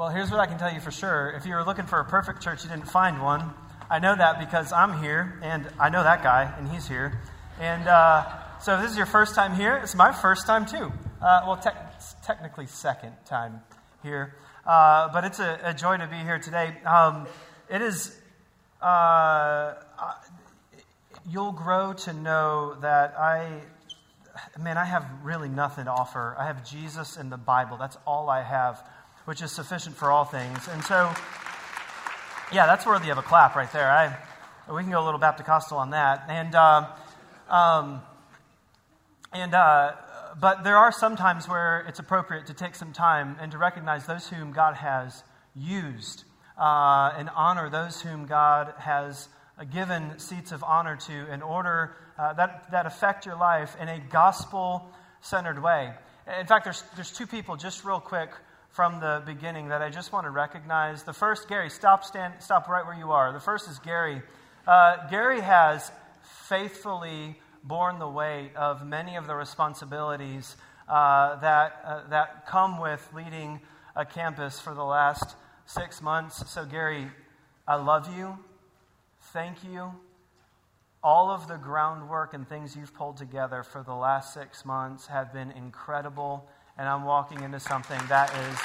Well, here's what I can tell you for sure. If you were looking for a perfect church, you didn't find one. I know that because I'm here, and I know that guy, and he's here. And uh, so, if this is your first time here, it's my first time too. Uh, well, te- technically, second time here. Uh, but it's a, a, joy to be here today. Um, it is, uh, you'll grow to know that I, man, I have really nothing to offer. I have Jesus and the Bible. That's all I have which is sufficient for all things. And so, yeah, that's worthy of a clap right there. I, we can go a little Baptist on that. And, uh, um, and, uh, but there are some times where it's appropriate to take some time and to recognize those whom God has used uh, and honor those whom God has given seats of honor to in order uh, that, that affect your life in a gospel centered way. In fact, there's, there's two people, just real quick, from the beginning that I just want to recognize. The first, Gary, stop, stand, stop right where you are. The first is Gary. Uh, Gary has faithfully borne the weight of many of the responsibilities uh, that, uh, that come with leading a campus for the last six months. So, Gary, I love you. Thank you. All of the groundwork and things you've pulled together for the last six months have been incredible and I'm walking into something that is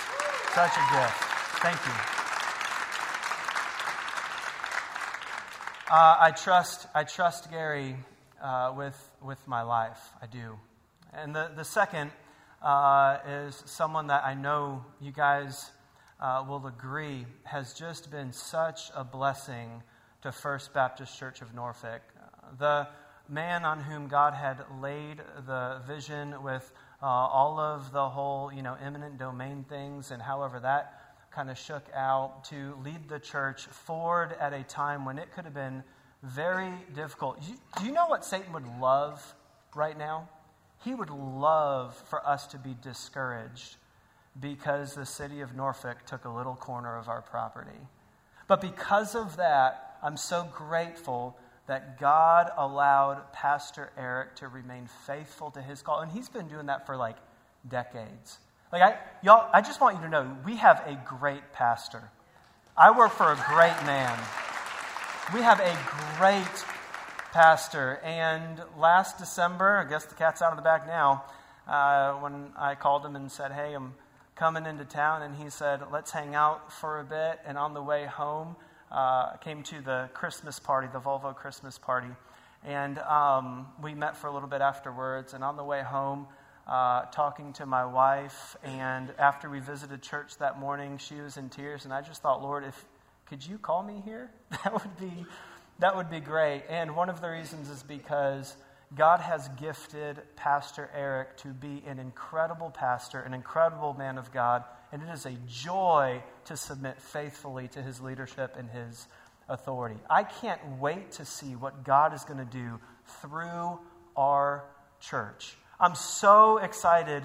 such a gift. Thank you. Uh, I trust, I trust Gary uh, with, with my life. I do. And the, the second uh, is someone that I know you guys uh, will agree has just been such a blessing to First Baptist Church of Norfolk. The man on whom God had laid the vision with uh, all of the whole, you know, eminent domain things and however that kind of shook out to lead the church forward at a time when it could have been very difficult. You, do you know what Satan would love right now? He would love for us to be discouraged because the city of Norfolk took a little corner of our property. But because of that, I'm so grateful that God allowed Pastor Eric to remain faithful to his call. And he's been doing that for like decades. Like, I, y'all, I just want you to know we have a great pastor. I work for a great man. We have a great pastor. And last December, I guess the cat's out of the bag now, uh, when I called him and said, Hey, I'm coming into town, and he said, Let's hang out for a bit. And on the way home, uh, came to the Christmas party, the Volvo Christmas party. And um, we met for a little bit afterwards. And on the way home, uh, talking to my wife, and after we visited church that morning, she was in tears. And I just thought, Lord, if could you call me here? That would be that would be great. And one of the reasons is because God has gifted Pastor Eric to be an incredible pastor, an incredible man of God, and it is a joy to submit faithfully to his leadership and his authority. I can't wait to see what God is going to do through our church. I'm so excited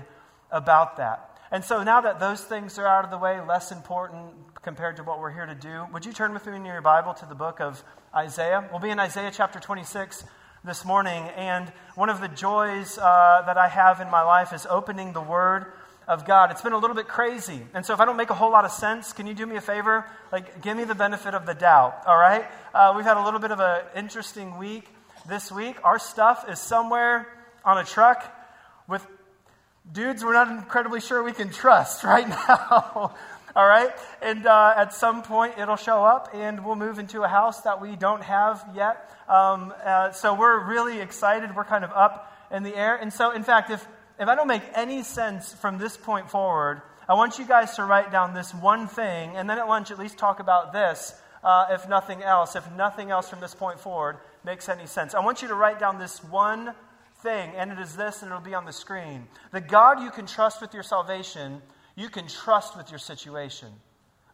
about that. And so now that those things are out of the way, less important compared to what we're here to do, would you turn with me in your Bible to the book of Isaiah? We'll be in Isaiah chapter 26 this morning. And one of the joys uh, that I have in my life is opening the Word of God. It's been a little bit crazy. And so if I don't make a whole lot of sense, can you do me a favor? Like, give me the benefit of the doubt, all right? Uh, we've had a little bit of an interesting week this week. Our stuff is somewhere on a truck with dudes we're not incredibly sure we can trust right now. all right? And uh, at some point, it'll show up, and we'll move into a house that we don't have yet. Um, uh, so we're really excited. We're kind of up in the air. And so, in fact, if if I don't make any sense from this point forward, I want you guys to write down this one thing, and then at lunch at least talk about this, uh, if nothing else, if nothing else from this point forward makes any sense. I want you to write down this one thing, and it is this, and it'll be on the screen. The God you can trust with your salvation, you can trust with your situation.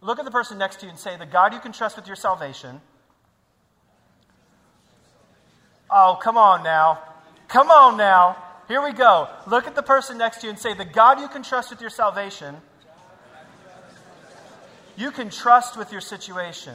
Look at the person next to you and say, The God you can trust with your salvation. Oh, come on now. Come on now. Here we go. Look at the person next to you and say, The God you can trust with your salvation, you can trust with your situation.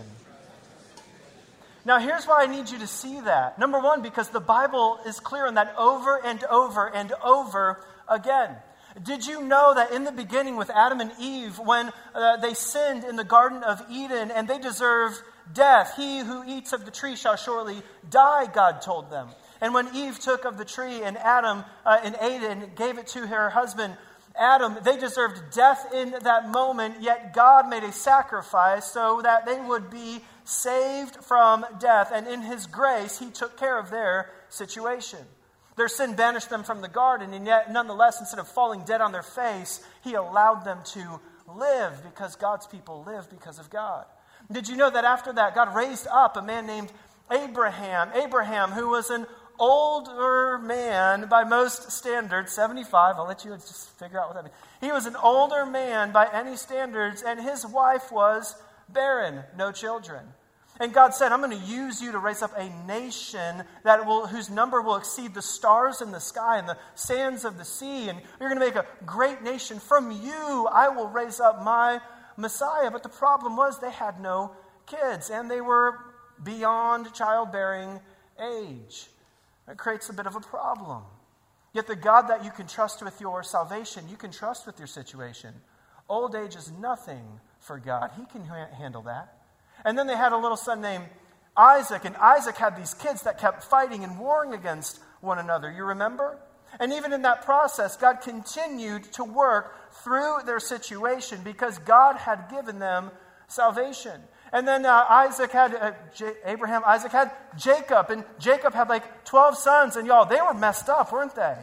Now, here's why I need you to see that. Number one, because the Bible is clear on that over and over and over again. Did you know that in the beginning with Adam and Eve, when uh, they sinned in the Garden of Eden and they deserved death, he who eats of the tree shall surely die, God told them. And when Eve took of the tree and Adam uh, and ate it and gave it to her husband, Adam, they deserved death in that moment, yet God made a sacrifice so that they would be saved from death. And in His grace, He took care of their situation. Their sin banished them from the garden, and yet, nonetheless, instead of falling dead on their face, He allowed them to live because God's people live because of God. Did you know that after that, God raised up a man named Abraham? Abraham, who was an older man by most standards, 75. I'll let you just figure out what that means. He was an older man by any standards, and his wife was barren, no children. And God said, I'm going to use you to raise up a nation that will, whose number will exceed the stars in the sky and the sands of the sea. And you're going to make a great nation. From you, I will raise up my Messiah. But the problem was they had no kids, and they were beyond childbearing age. It creates a bit of a problem. Yet the God that you can trust with your salvation, you can trust with your situation. Old age is nothing for God, He can handle that. And then they had a little son named Isaac, and Isaac had these kids that kept fighting and warring against one another. You remember? And even in that process, God continued to work through their situation because God had given them salvation. And then uh, Isaac had, uh, J- Abraham, Isaac had Jacob, and Jacob had like 12 sons, and y'all, they were messed up, weren't they?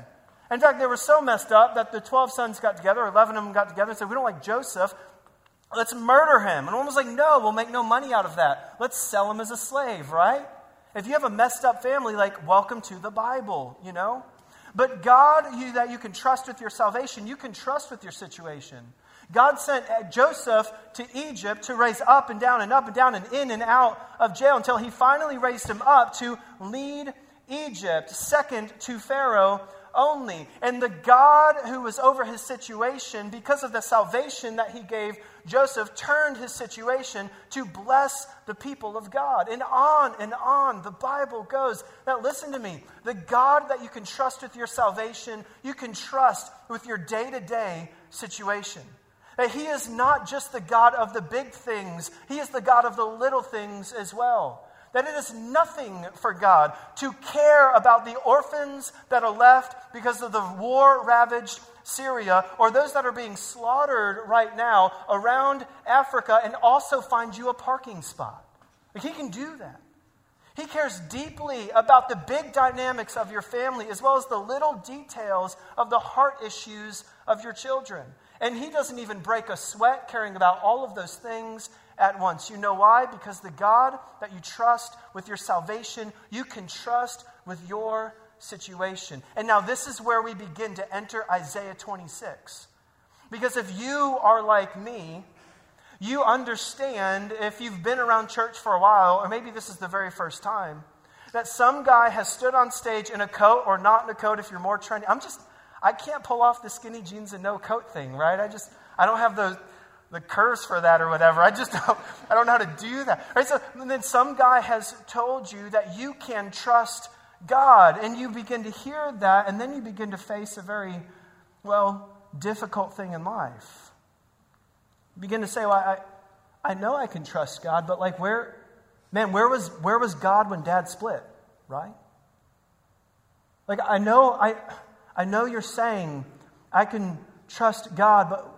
In fact, they were so messed up that the 12 sons got together, 11 of them got together and said, We don't like Joseph, Let's murder him. And one was like, no, we'll make no money out of that. Let's sell him as a slave, right? If you have a messed up family, like, welcome to the Bible, you know? But God, you, that you can trust with your salvation, you can trust with your situation. God sent uh, Joseph to Egypt to raise up and down and up and down and in and out of jail until he finally raised him up to lead Egypt, second to Pharaoh only. And the God who was over his situation, because of the salvation that he gave Joseph, turned his situation to bless the people of God. And on and on the Bible goes. Now, listen to me. The God that you can trust with your salvation, you can trust with your day to day situation. That he is not just the God of the big things, he is the God of the little things as well that it is nothing for God to care about the orphans that are left because of the war ravaged Syria or those that are being slaughtered right now around Africa and also find you a parking spot. Like he can do that. He cares deeply about the big dynamics of your family as well as the little details of the heart issues of your children. And he doesn't even break a sweat caring about all of those things at once. You know why? Because the God that you trust with your salvation, you can trust with your situation. And now this is where we begin to enter Isaiah 26. Because if you are like me, you understand if you've been around church for a while, or maybe this is the very first time, that some guy has stood on stage in a coat or not in a coat if you're more trendy. I'm just, I can't pull off the skinny jeans and no coat thing, right? I just, I don't have the, the curse for that or whatever. I just don't, I don't know how to do that. Right? So then some guy has told you that you can trust God, and you begin to hear that, and then you begin to face a very, well, difficult thing in life. You begin to say, well, I, I know I can trust God, but like where, man, where was, where was God when dad split, right? Like I know, I, I know you're saying I can trust God, but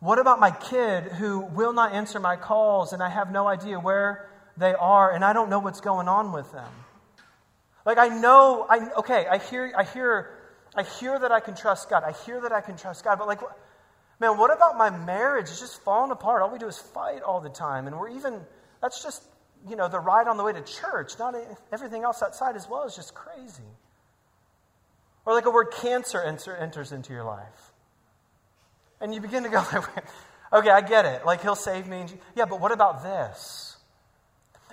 what about my kid who will not answer my calls and I have no idea where they are and I don't know what's going on with them? Like I know I okay, I hear I hear I hear that I can trust God. I hear that I can trust God, but like man, what about my marriage? It's just falling apart. All we do is fight all the time and we're even that's just you know, the ride on the way to church, not everything else outside as well is just crazy. Or like a word cancer enter, enters into your life. And you begin to go, okay, I get it. Like, he'll save me. Yeah, but what about this?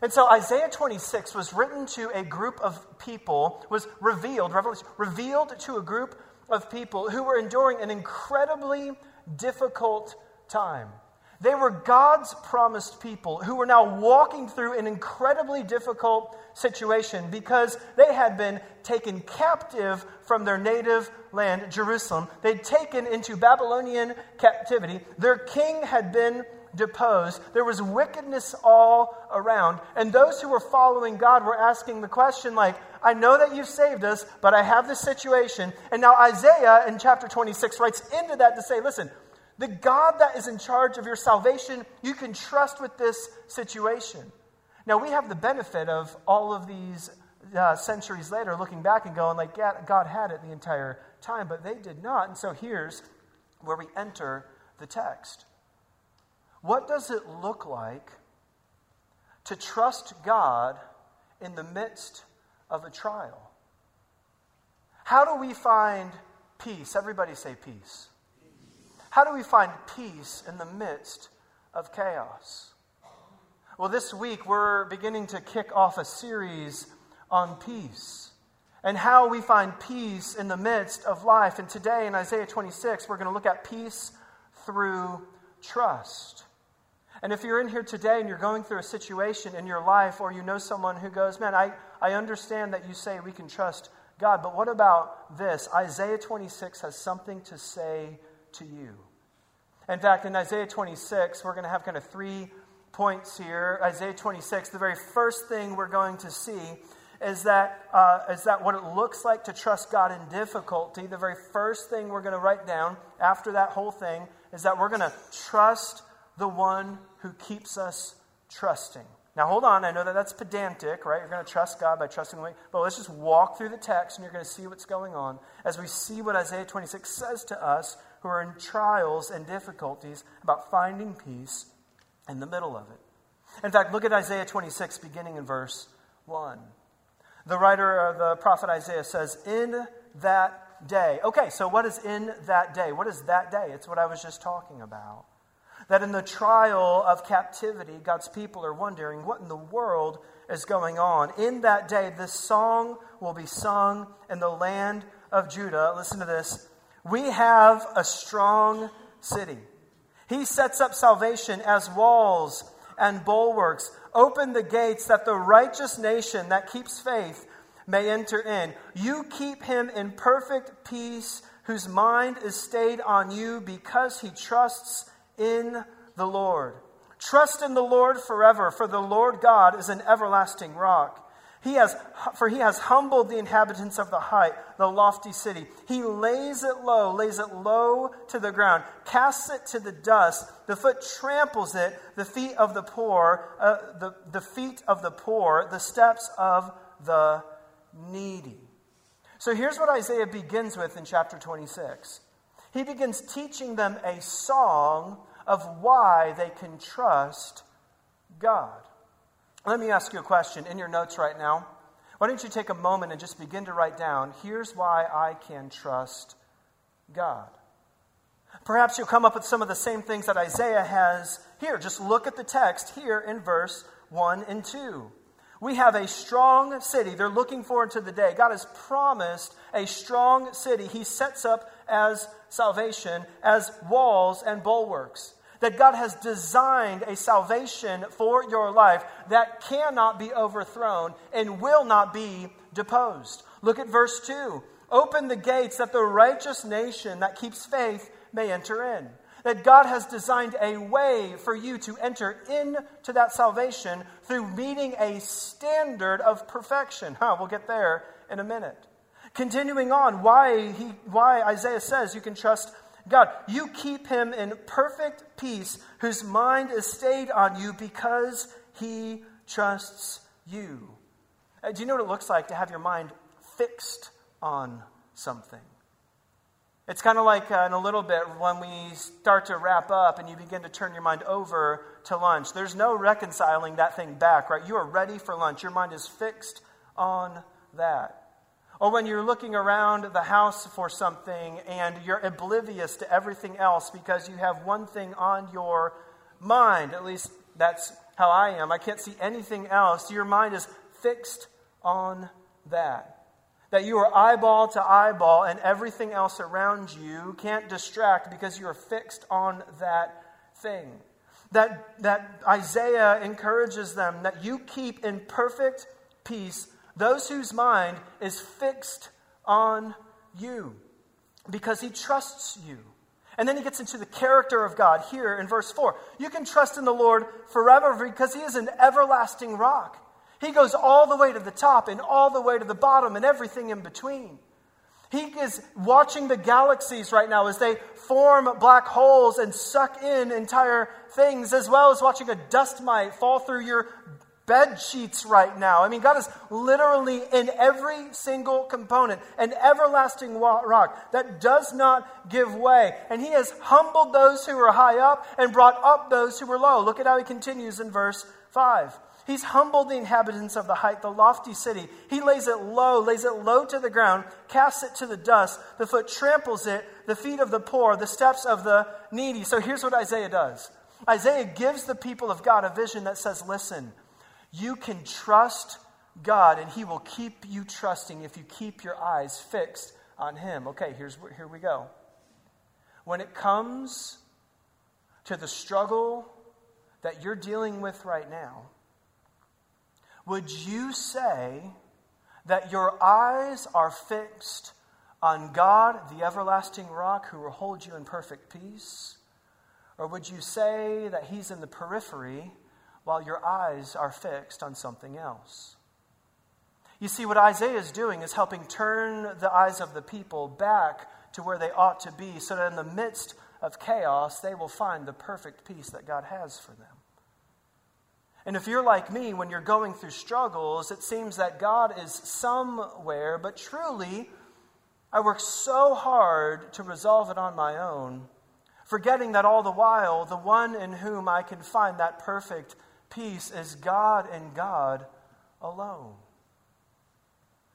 And so Isaiah 26 was written to a group of people, was revealed, revealed to a group of people who were enduring an incredibly difficult time. They were God's promised people who were now walking through an incredibly difficult situation because they had been taken captive from their native land, Jerusalem. They'd taken into Babylonian captivity. Their king had been deposed. There was wickedness all around. And those who were following God were asking the question, like, I know that you've saved us, but I have this situation. And now Isaiah in chapter 26 writes into that to say, listen, the God that is in charge of your salvation, you can trust with this situation. Now, we have the benefit of all of these uh, centuries later looking back and going, like, yeah, God had it the entire time, but they did not. And so here's where we enter the text. What does it look like to trust God in the midst of a trial? How do we find peace? Everybody say peace. How do we find peace in the midst of chaos? Well, this week we're beginning to kick off a series on peace and how we find peace in the midst of life. And today in Isaiah 26, we're going to look at peace through trust. And if you're in here today and you're going through a situation in your life, or you know someone who goes, Man, I, I understand that you say we can trust God, but what about this? Isaiah 26 has something to say to you. In fact, in Isaiah 26, we're going to have kind of three points here. Isaiah 26, the very first thing we're going to see is that, uh, is that what it looks like to trust God in difficulty. The very first thing we're going to write down after that whole thing is that we're going to trust the one who keeps us trusting. Now, hold on. I know that that's pedantic, right? You're going to trust God by trusting way. But let's just walk through the text and you're going to see what's going on as we see what Isaiah 26 says to us who are in trials and difficulties about finding peace in the middle of it. In fact, look at Isaiah 26, beginning in verse 1. The writer of the prophet Isaiah says, In that day. Okay, so what is in that day? What is that day? It's what I was just talking about. That in the trial of captivity, God's people are wondering what in the world is going on. In that day, this song will be sung in the land of Judah. Listen to this we have a strong city. He sets up salvation as walls and bulwarks. Open the gates that the righteous nation that keeps faith may enter in. You keep him in perfect peace, whose mind is stayed on you because he trusts in the Lord. Trust in the Lord forever, for the Lord God is an everlasting rock. He has, for he has humbled the inhabitants of the height, the lofty city. He lays it low, lays it low to the ground, casts it to the dust. The foot tramples it, the feet of the poor, uh, the, the feet of the poor, the steps of the needy. So here's what Isaiah begins with in chapter 26. He begins teaching them a song of why they can trust God. Let me ask you a question in your notes right now. Why don't you take a moment and just begin to write down here's why I can trust God? Perhaps you'll come up with some of the same things that Isaiah has here. Just look at the text here in verse 1 and 2. We have a strong city. They're looking forward to the day. God has promised a strong city. He sets up as salvation, as walls and bulwarks that God has designed a salvation for your life that cannot be overthrown and will not be deposed. Look at verse 2. Open the gates that the righteous nation that keeps faith may enter in. That God has designed a way for you to enter into that salvation through meeting a standard of perfection. Huh, we'll get there in a minute. Continuing on, why, he, why Isaiah says you can trust God, you keep him in perfect peace, whose mind is stayed on you because he trusts you. Uh, do you know what it looks like to have your mind fixed on something? It's kind of like uh, in a little bit when we start to wrap up and you begin to turn your mind over to lunch. There's no reconciling that thing back, right? You are ready for lunch. Your mind is fixed on that. Or when you're looking around the house for something and you're oblivious to everything else because you have one thing on your mind. At least that's how I am. I can't see anything else. Your mind is fixed on that. That you are eyeball to eyeball and everything else around you can't distract because you are fixed on that thing. that, that Isaiah encourages them that you keep in perfect peace those whose mind is fixed on you because he trusts you. And then he gets into the character of God here in verse 4. You can trust in the Lord forever because he is an everlasting rock. He goes all the way to the top and all the way to the bottom and everything in between. He is watching the galaxies right now as they form black holes and suck in entire things, as well as watching a dust mite fall through your bed sheets right now. I mean, God is literally in every single component, an everlasting rock that does not give way. And He has humbled those who were high up and brought up those who were low. Look at how He continues in verse 5. He's humbled the inhabitants of the height, the lofty city. He lays it low, lays it low to the ground, casts it to the dust. The foot tramples it, the feet of the poor, the steps of the needy. So here's what Isaiah does Isaiah gives the people of God a vision that says, listen, you can trust God, and He will keep you trusting if you keep your eyes fixed on Him. Okay, here's, here we go. When it comes to the struggle that you're dealing with right now, would you say that your eyes are fixed on God, the everlasting rock, who will hold you in perfect peace? Or would you say that He's in the periphery while your eyes are fixed on something else? You see, what Isaiah is doing is helping turn the eyes of the people back to where they ought to be so that in the midst of chaos, they will find the perfect peace that God has for them. And if you're like me, when you're going through struggles, it seems that God is somewhere, but truly, I work so hard to resolve it on my own, forgetting that all the while, the one in whom I can find that perfect peace is God and God alone.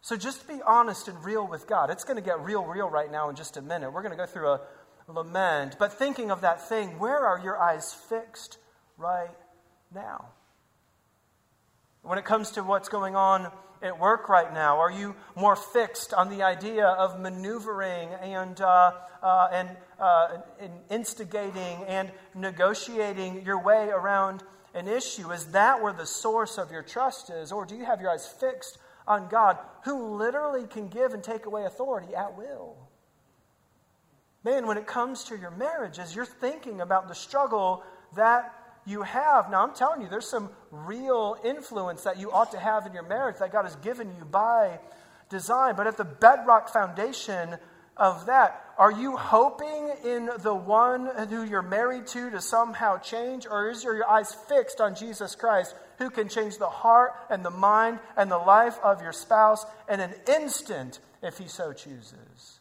So just be honest and real with God. It's going to get real, real right now in just a minute. We're going to go through a lament. But thinking of that thing, where are your eyes fixed right now? When it comes to what's going on at work right now, are you more fixed on the idea of maneuvering and, uh, uh, and, uh, and instigating and negotiating your way around an issue? Is that where the source of your trust is? Or do you have your eyes fixed on God, who literally can give and take away authority at will? Man, when it comes to your marriages, you're thinking about the struggle that you have. Now, I'm telling you, there's some real influence that you ought to have in your marriage that God has given you by design. But at the bedrock foundation of that, are you hoping in the one who you're married to to somehow change? Or is your eyes fixed on Jesus Christ who can change the heart and the mind and the life of your spouse in an instant if he so chooses?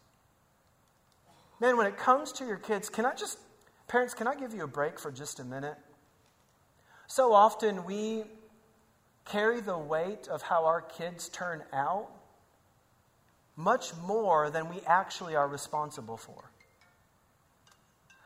Man, when it comes to your kids, can I just, parents, can I give you a break for just a minute? So often we carry the weight of how our kids turn out much more than we actually are responsible for.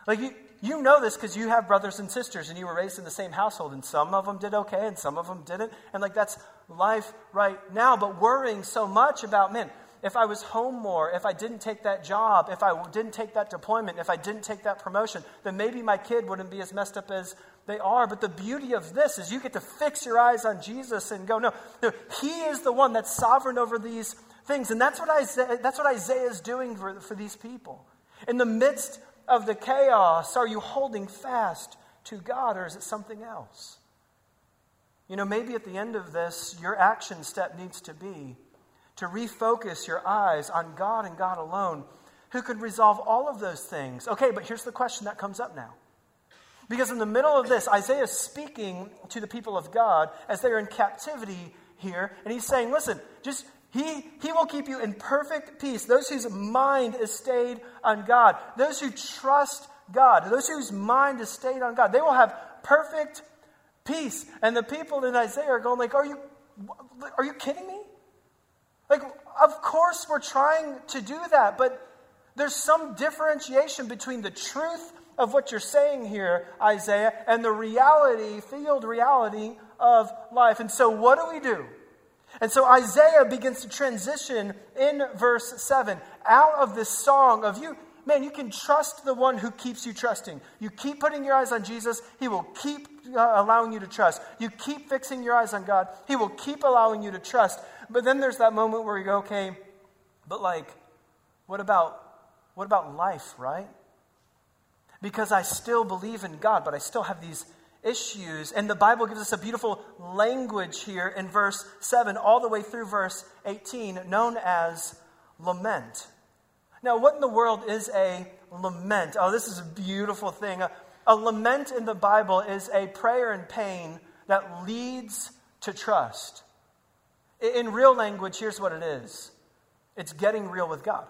Like, you, you know this because you have brothers and sisters and you were raised in the same household, and some of them did okay and some of them didn't. And, like, that's life right now. But worrying so much about, men if I was home more, if I didn't take that job, if I didn't take that deployment, if I didn't take that promotion, then maybe my kid wouldn't be as messed up as they are. But the beauty of this is you get to fix your eyes on Jesus and go, no, no He is the one that's sovereign over these things. And that's what Isaiah, that's what Isaiah is doing for, for these people. In the midst of the chaos, are you holding fast to God or is it something else? You know, maybe at the end of this, your action step needs to be to refocus your eyes on God and God alone, who can resolve all of those things. Okay, but here's the question that comes up now. Because in the middle of this, Isaiah is speaking to the people of God as they are in captivity here, and he's saying, listen, just he, he will keep you in perfect peace. Those whose mind is stayed on God, those who trust God, those whose mind is stayed on God, they will have perfect peace. And the people in Isaiah are going like, are you, are you kidding me? Like, of course, we're trying to do that, but there's some differentiation between the truth of what you're saying here, Isaiah, and the reality, field reality of life. And so, what do we do? And so Isaiah begins to transition in verse 7 out of this song of you man, you can trust the one who keeps you trusting. You keep putting your eyes on Jesus, he will keep uh, allowing you to trust. You keep fixing your eyes on God, he will keep allowing you to trust. But then there's that moment where you go, okay, but like, what about what about life, right? Because I still believe in God, but I still have these issues. And the Bible gives us a beautiful language here in verse 7 all the way through verse 18, known as lament. Now, what in the world is a lament? Oh, this is a beautiful thing. A, a lament in the Bible is a prayer in pain that leads to trust. In real language, here's what it is it's getting real with God.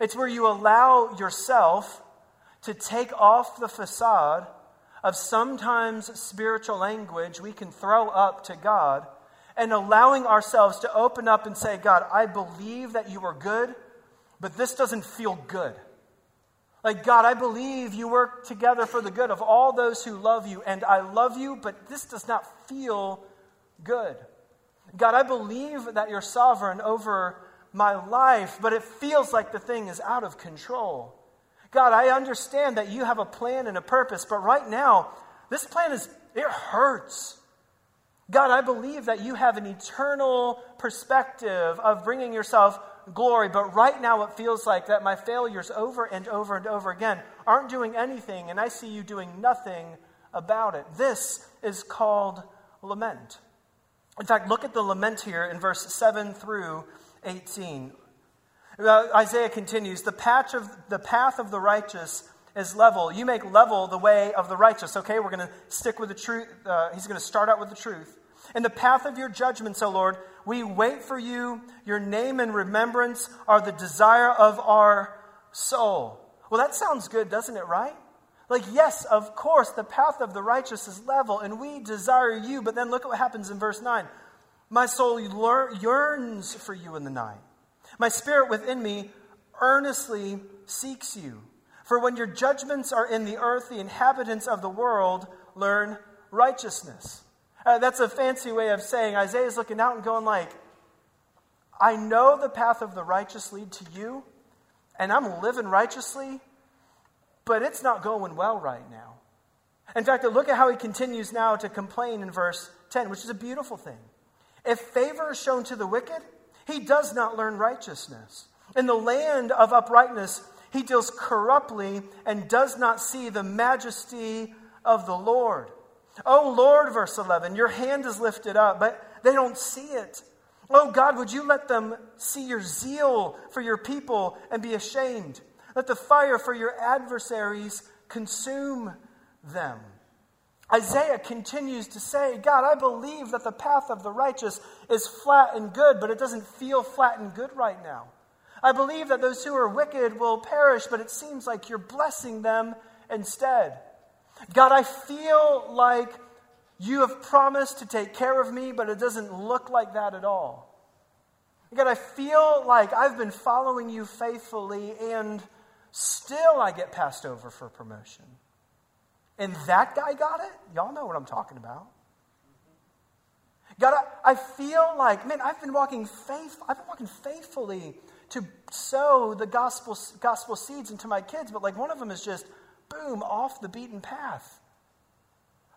It's where you allow yourself to take off the facade of sometimes spiritual language we can throw up to God and allowing ourselves to open up and say, God, I believe that you are good, but this doesn't feel good. Like, God, I believe you work together for the good of all those who love you, and I love you, but this does not feel good. God, I believe that you're sovereign over my life, but it feels like the thing is out of control. God, I understand that you have a plan and a purpose, but right now, this plan is, it hurts. God, I believe that you have an eternal perspective of bringing yourself glory, but right now it feels like that my failures over and over and over again aren't doing anything, and I see you doing nothing about it. This is called lament. In fact, look at the lament here in verse 7 through 18. Isaiah continues the, patch of, the path of the righteous is level. You make level the way of the righteous. Okay, we're going to stick with the truth. Uh, he's going to start out with the truth. In the path of your judgments, O Lord, we wait for you. Your name and remembrance are the desire of our soul. Well, that sounds good, doesn't it, right? Like, yes, of course, the path of the righteous is level, and we desire you. But then look at what happens in verse 9. My soul yearns for you in the night. My spirit within me earnestly seeks you. For when your judgments are in the earth, the inhabitants of the world learn righteousness. Uh, that's a fancy way of saying Isaiah's looking out and going like, I know the path of the righteous lead to you, and I'm living righteously, but it's not going well right now. In fact, look at how he continues now to complain in verse 10, which is a beautiful thing. If favor is shown to the wicked, he does not learn righteousness. In the land of uprightness, he deals corruptly and does not see the majesty of the Lord. Oh Lord, verse 11, your hand is lifted up, but they don't see it. Oh God, would you let them see your zeal for your people and be ashamed? Let the fire for your adversaries consume them. Isaiah continues to say, God, I believe that the path of the righteous is flat and good, but it doesn't feel flat and good right now. I believe that those who are wicked will perish, but it seems like you're blessing them instead. God, I feel like you have promised to take care of me, but it doesn't look like that at all. God, I feel like I've been following you faithfully, and still I get passed over for promotion. And that guy got it? Y'all know what I'm talking about. God, I, I feel like, man, I've been walking faith, I've been walking faithfully to sow the gospel, gospel seeds into my kids, but like one of them is just, boom, off the beaten path.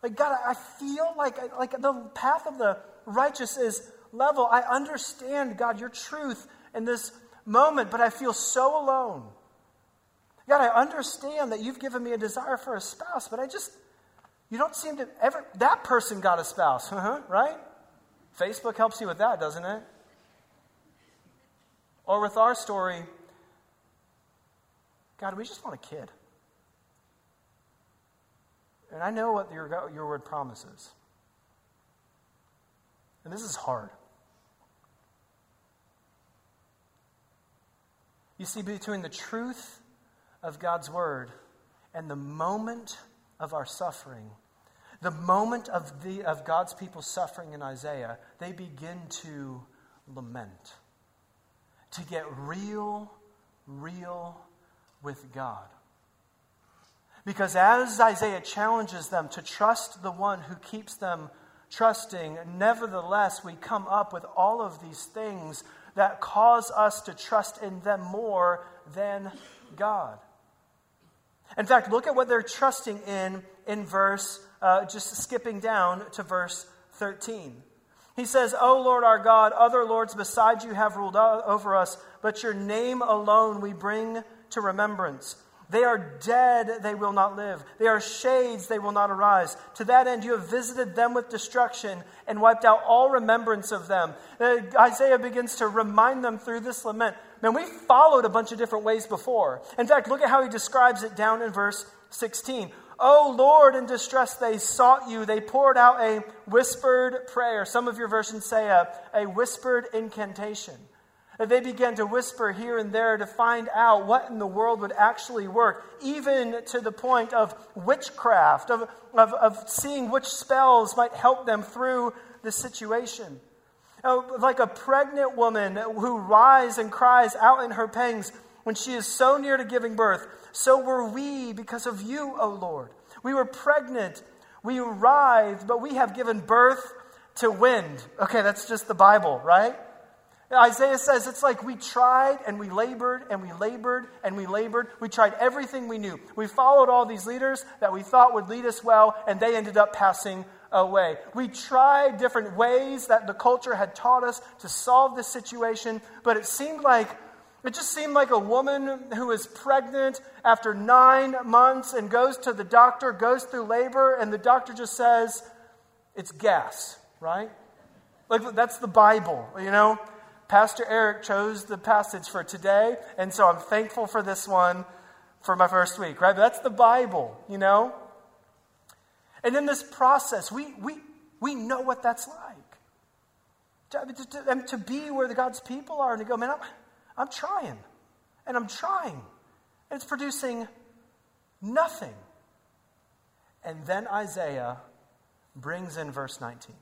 Like, God, I feel like, like the path of the righteous is level. I understand, God, your truth in this moment, but I feel so alone. God, I understand that you've given me a desire for a spouse, but I just, you don't seem to ever, that person got a spouse, uh-huh, right? Facebook helps you with that, doesn't it? Or with our story, God, we just want a kid. And I know what your, your word promises. And this is hard. You see, between the truth of God's word and the moment of our suffering, the moment of, the, of God's people suffering in Isaiah, they begin to lament, to get real, real with God. Because as Isaiah challenges them to trust the one who keeps them trusting, nevertheless, we come up with all of these things that cause us to trust in them more than God. In fact, look at what they're trusting in in verse, uh, just skipping down to verse 13. He says, O Lord our God, other lords beside you have ruled over us, but your name alone we bring to remembrance. They are dead, they will not live. They are shades, they will not arise. To that end, you have visited them with destruction and wiped out all remembrance of them. Uh, Isaiah begins to remind them through this lament. Man, we followed a bunch of different ways before. In fact, look at how he describes it down in verse 16. Oh Lord, in distress they sought you. They poured out a whispered prayer. Some of your versions say a, a whispered incantation they began to whisper here and there to find out what in the world would actually work, even to the point of witchcraft, of, of, of seeing which spells might help them through the situation. Like a pregnant woman who writhes and cries out in her pangs when she is so near to giving birth, so were we because of you, O Lord. We were pregnant, we writhed, but we have given birth to wind. Okay, that's just the Bible, right? Isaiah says it's like we tried and we labored and we labored and we labored. We tried everything we knew. We followed all these leaders that we thought would lead us well, and they ended up passing away. We tried different ways that the culture had taught us to solve this situation, but it seemed like it just seemed like a woman who is pregnant after nine months and goes to the doctor, goes through labor, and the doctor just says, It's gas, right? Like, that's the Bible, you know? Pastor Eric chose the passage for today, and so I'm thankful for this one for my first week, right? But that's the Bible, you know? And in this process, we, we, we know what that's like. To, to, to be where the God's people are and to go, man, I'm, I'm trying, and I'm trying, and it's producing nothing. And then Isaiah brings in verse 19.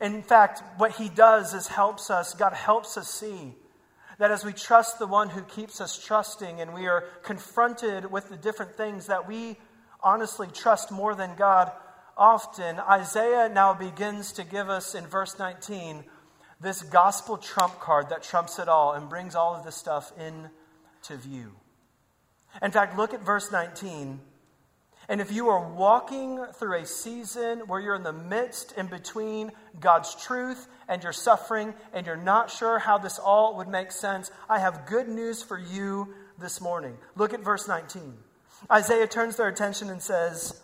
In fact, what he does is helps us, God helps us see that as we trust the one who keeps us trusting and we are confronted with the different things that we honestly trust more than God often, Isaiah now begins to give us in verse 19 this gospel trump card that trumps it all and brings all of this stuff into view. In fact, look at verse 19. And if you are walking through a season where you're in the midst, in between God's truth and your suffering, and you're not sure how this all would make sense, I have good news for you this morning. Look at verse 19. Isaiah turns their attention and says,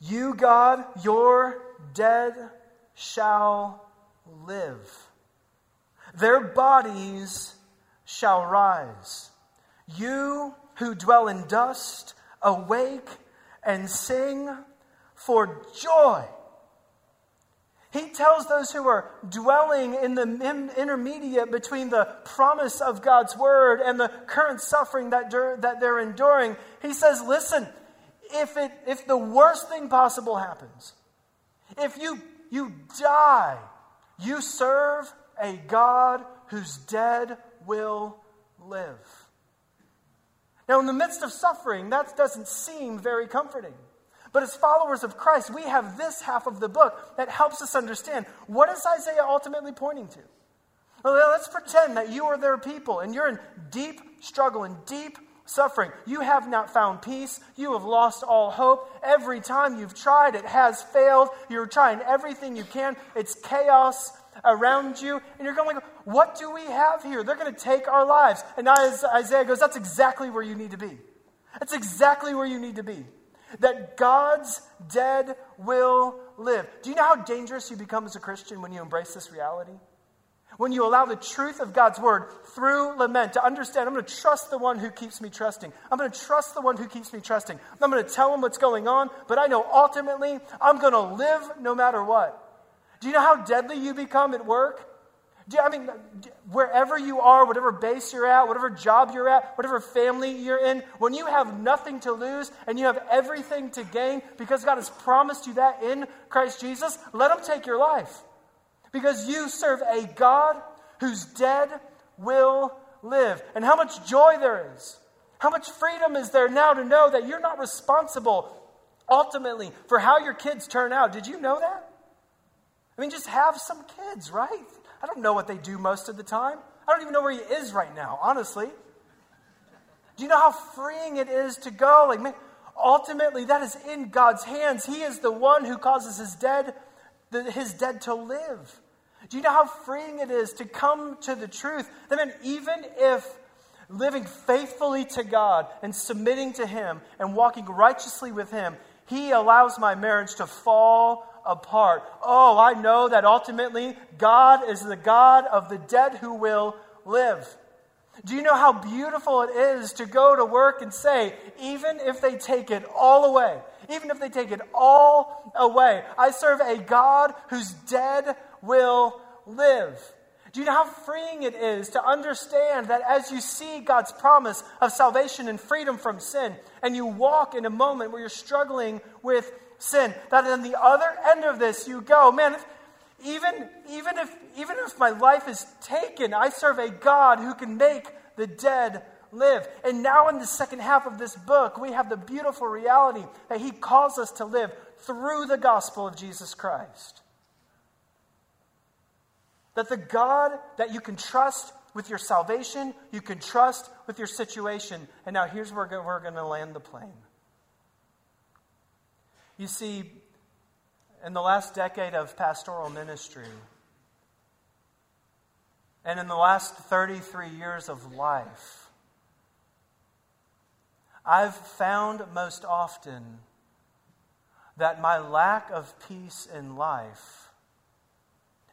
You, God, your dead shall live, their bodies shall rise. You who dwell in dust, awake and sing for joy. He tells those who are dwelling in the intermediate between the promise of God's word and the current suffering that, that they're enduring, he says, Listen, if, it, if the worst thing possible happens, if you, you die, you serve a God whose dead will live. Now, in the midst of suffering, that doesn't seem very comforting. But as followers of Christ, we have this half of the book that helps us understand what is Isaiah ultimately pointing to? Well, let's pretend that you are their people and you're in deep struggle and deep suffering. You have not found peace. You have lost all hope. Every time you've tried, it has failed. You're trying everything you can. It's chaos around you. And you're going, like, what do we have here? They're going to take our lives. And Isaiah goes, that's exactly where you need to be. That's exactly where you need to be. That God's dead will live. Do you know how dangerous you become as a Christian when you embrace this reality? When you allow the truth of God's word through lament to understand, I'm going to trust the one who keeps me trusting. I'm going to trust the one who keeps me trusting. I'm going to tell him what's going on, but I know ultimately I'm going to live no matter what. Do you know how deadly you become at work? You, I mean, wherever you are, whatever base you're at, whatever job you're at, whatever family you're in, when you have nothing to lose and you have everything to gain because God has promised you that in Christ Jesus, let Him take your life. Because you serve a God whose dead will live. And how much joy there is. How much freedom is there now to know that you're not responsible ultimately for how your kids turn out? Did you know that? I mean, just have some kids, right? I don't know what they do most of the time. I don't even know where he is right now, honestly. Do you know how freeing it is to go? Like, man, ultimately, that is in God's hands. He is the one who causes his dead, his dead to live. Do you know how freeing it is to come to the truth? That, man, even if living faithfully to God and submitting to Him and walking righteously with Him, He allows my marriage to fall apart. Oh, I know that ultimately God is the God of the dead who will live. Do you know how beautiful it is to go to work and say, even if they take it all away, even if they take it all away, I serve a God whose dead will live? Do you know how freeing it is to understand that as you see God's promise of salvation and freedom from sin, and you walk in a moment where you're struggling with sin, that on the other end of this you go, man, if, even, even, if, even if my life is taken, I serve a God who can make the dead live. And now, in the second half of this book, we have the beautiful reality that He calls us to live through the gospel of Jesus Christ. That the God that you can trust with your salvation, you can trust with your situation. And now here's where we're going to land the plane. You see, in the last decade of pastoral ministry, and in the last 33 years of life, I've found most often that my lack of peace in life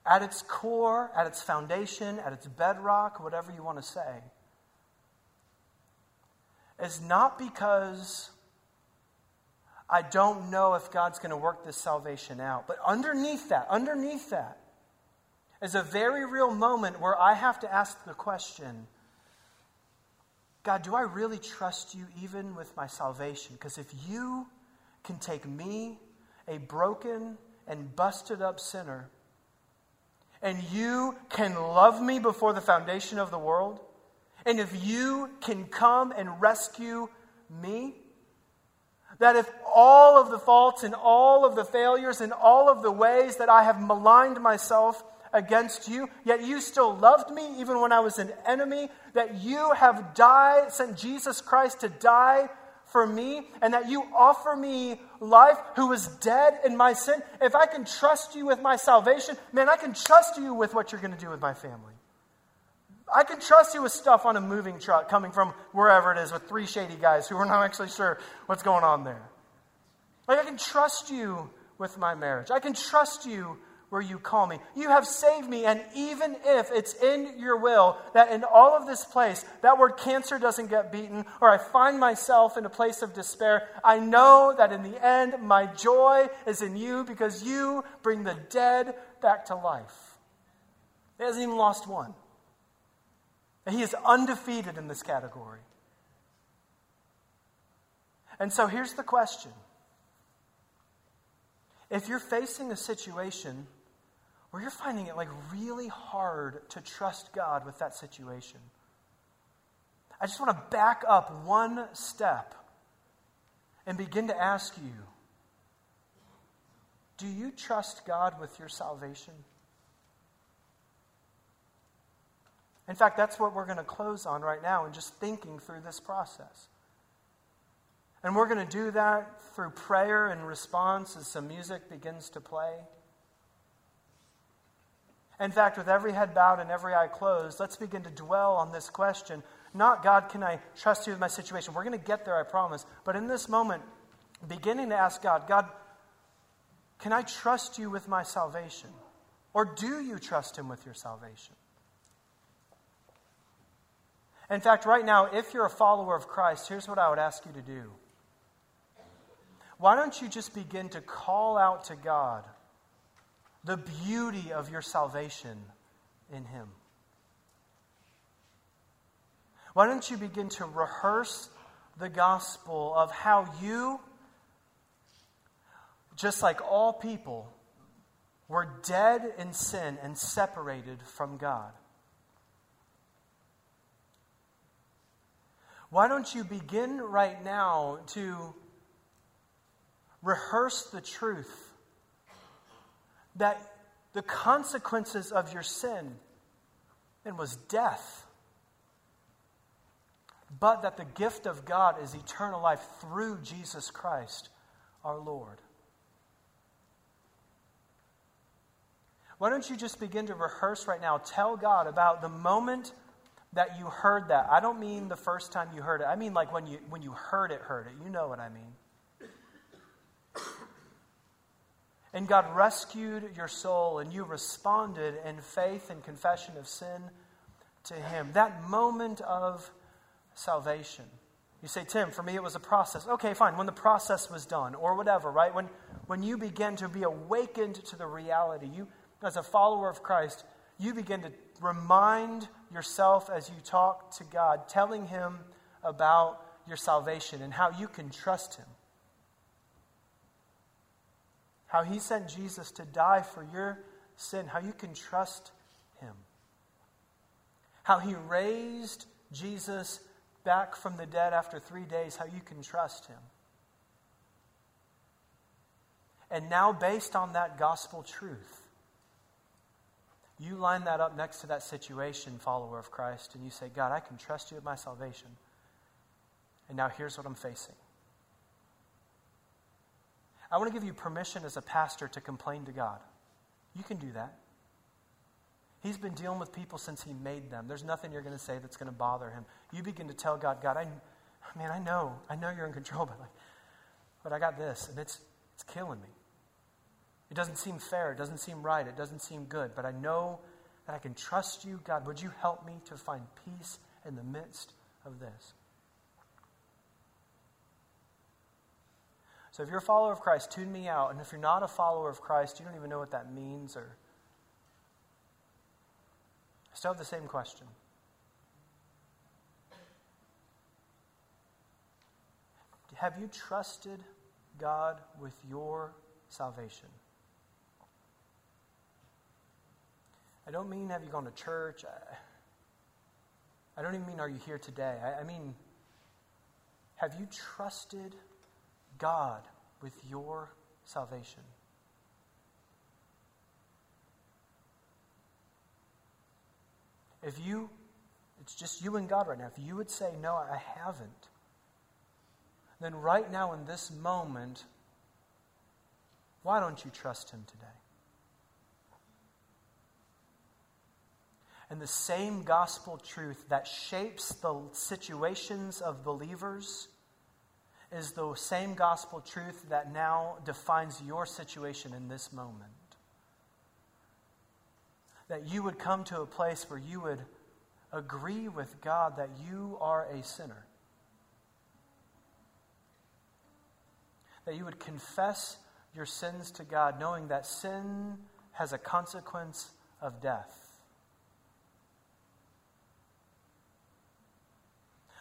at its core, at its foundation, at its bedrock, whatever you want to say, is not because I don't know if God's going to work this salvation out. But underneath that, underneath that, is a very real moment where I have to ask the question God, do I really trust you even with my salvation? Because if you can take me, a broken and busted up sinner, and you can love me before the foundation of the world, and if you can come and rescue me, that if all of the faults and all of the failures and all of the ways that I have maligned myself against you, yet you still loved me even when I was an enemy, that you have died, sent Jesus Christ to die for me and that you offer me life who was dead in my sin, if I can trust you with my salvation, man, I can trust you with what you're going to do with my family. I can trust you with stuff on a moving truck coming from wherever it is with three shady guys who are not actually sure what's going on there. Like, I can trust you with my marriage. I can trust you where you call me. You have saved me, and even if it's in your will that in all of this place, that word cancer doesn't get beaten, or I find myself in a place of despair, I know that in the end, my joy is in you because you bring the dead back to life. He hasn't even lost one. He is undefeated in this category. And so here's the question. If you're facing a situation where you're finding it like really hard to trust God with that situation. I just want to back up one step and begin to ask you do you trust God with your salvation? In fact, that's what we're going to close on right now and just thinking through this process. And we're going to do that through prayer and response as some music begins to play. In fact, with every head bowed and every eye closed, let's begin to dwell on this question. Not, God, can I trust you with my situation? We're going to get there, I promise. But in this moment, beginning to ask God, God, can I trust you with my salvation? Or do you trust him with your salvation? In fact, right now, if you're a follower of Christ, here's what I would ask you to do. Why don't you just begin to call out to God the beauty of your salvation in Him. Why don't you begin to rehearse the gospel of how you, just like all people, were dead in sin and separated from God? Why don't you begin right now to rehearse the truth that the consequences of your sin and was death. But that the gift of God is eternal life through Jesus Christ our Lord. Why don't you just begin to rehearse right now? Tell God about the moment that you heard that. I don't mean the first time you heard it. I mean like when you when you heard it, heard it. You know what I mean. And God rescued your soul and you responded in faith and confession of sin to him. That moment of salvation. You say, Tim, for me it was a process. Okay, fine. When the process was done, or whatever, right? When, when you begin to be awakened to the reality, you, as a follower of Christ, you begin to remind yourself as you talk to God, telling Him about your salvation and how you can trust Him. How He sent Jesus to die for your sin, how you can trust Him. How He raised Jesus back from the dead after three days, how you can trust Him. And now, based on that gospel truth, you line that up next to that situation, follower of Christ, and you say, God, I can trust you with my salvation. And now here's what I'm facing. I want to give you permission as a pastor to complain to God. You can do that. He's been dealing with people since he made them. There's nothing you're going to say that's going to bother him. You begin to tell God, God, I, man, I know, I know you're in control, but like, but I got this, and it's it's killing me. It doesn't seem fair. It doesn't seem right. It doesn't seem good. But I know that I can trust you. God, would you help me to find peace in the midst of this? So if you're a follower of Christ, tune me out. And if you're not a follower of Christ, you don't even know what that means or. I still have the same question. Have you trusted God with your salvation? I don't mean have you gone to church. I, I don't even mean are you here today. I, I mean, have you trusted God with your salvation? If you, it's just you and God right now, if you would say, No, I haven't, then right now in this moment, why don't you trust Him today? And the same gospel truth that shapes the situations of believers is the same gospel truth that now defines your situation in this moment. That you would come to a place where you would agree with God that you are a sinner. That you would confess your sins to God, knowing that sin has a consequence of death.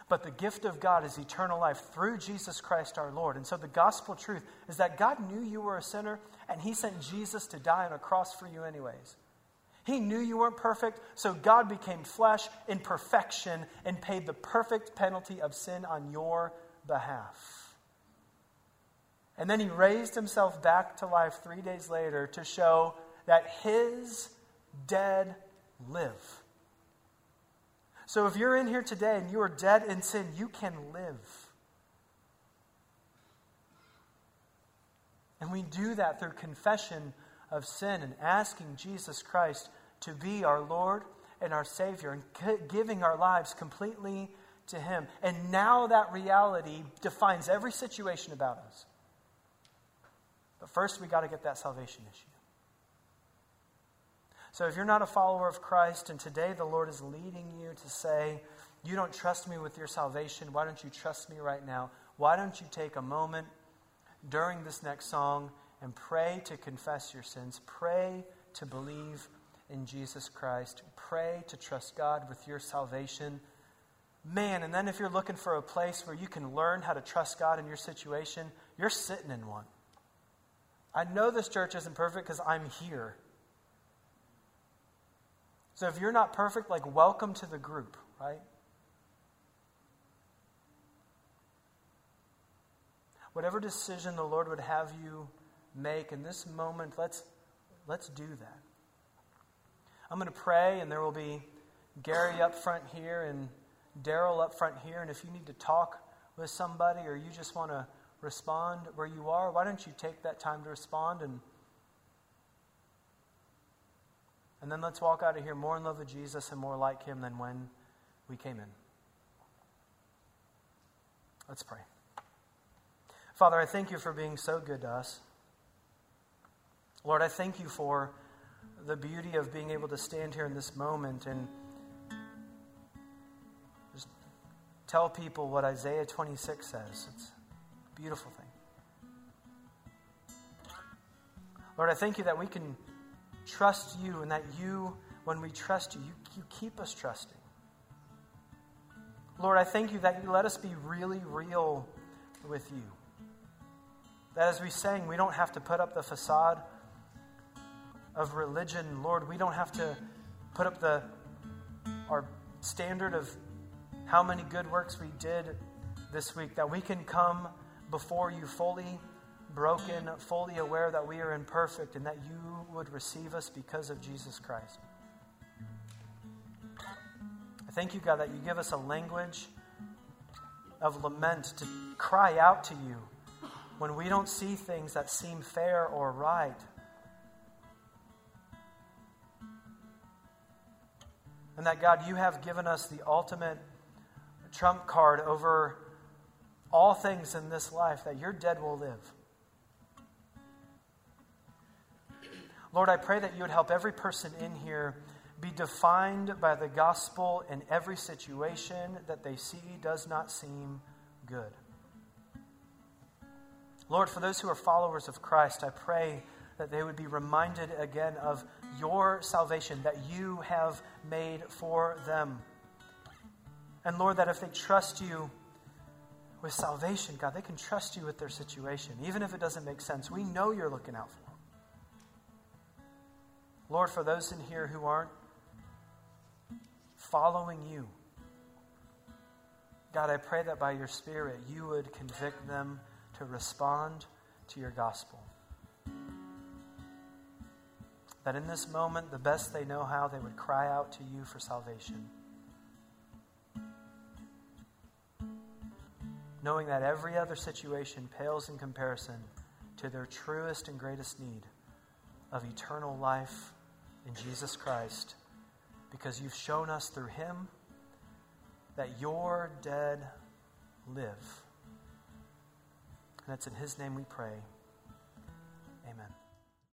But the gift of God is eternal life through Jesus Christ our Lord. And so the gospel truth is that God knew you were a sinner and he sent Jesus to die on a cross for you, anyways. He knew you weren't perfect, so God became flesh in perfection and paid the perfect penalty of sin on your behalf. And then he raised himself back to life three days later to show that his dead live. So if you're in here today and you are dead in sin, you can live. And we do that through confession of sin and asking Jesus Christ to be our Lord and our Savior and giving our lives completely to Him. And now that reality defines every situation about us. But first, we got to get that salvation issue. So if you're not a follower of Christ and today the Lord is leading you to say, You don't trust me with your salvation, why don't you trust me right now? Why don't you take a moment during this next song and pray to confess your sins? Pray to believe in Jesus Christ. Pray to trust God with your salvation. Man, and then if you're looking for a place where you can learn how to trust God in your situation, you're sitting in one. I know this church isn't perfect because I'm here. So if you're not perfect, like, welcome to the group, right? Whatever decision the Lord would have you make in this moment, let's, let's do that. I'm going to pray, and there will be Gary up front here and Daryl up front here. And if you need to talk with somebody or you just want to respond where you are, why don't you take that time to respond and and then let's walk out of here more in love with Jesus and more like him than when we came in. Let's pray. Father, I thank you for being so good to us. Lord, I thank you for the beauty of being able to stand here in this moment and just tell people what Isaiah 26 says. It's a beautiful thing. Lord, I thank you that we can trust you and that you, when we trust you, you, you keep us trusting. Lord, I thank you that you let us be really real with you. That as we sang, we don't have to put up the facade of religion. Lord, we don't have to put up the our standard of how many good works we did this week, that we can come before you fully broken, fully aware that we are imperfect and that you would receive us because of Jesus Christ. I thank you, God, that you give us a language of lament to cry out to you when we don't see things that seem fair or right. And that, God, you have given us the ultimate trump card over all things in this life, that your dead will live. Lord, I pray that you would help every person in here be defined by the gospel in every situation that they see does not seem good. Lord, for those who are followers of Christ, I pray that they would be reminded again of your salvation that you have made for them. And Lord, that if they trust you with salvation, God, they can trust you with their situation, even if it doesn't make sense. We know you're looking out for them. Lord, for those in here who aren't following you, God, I pray that by your Spirit you would convict them to respond to your gospel. That in this moment, the best they know how, they would cry out to you for salvation. Knowing that every other situation pales in comparison to their truest and greatest need of eternal life in Jesus Christ, because you've shown us through him that your dead live. And it's in his name we pray. Amen.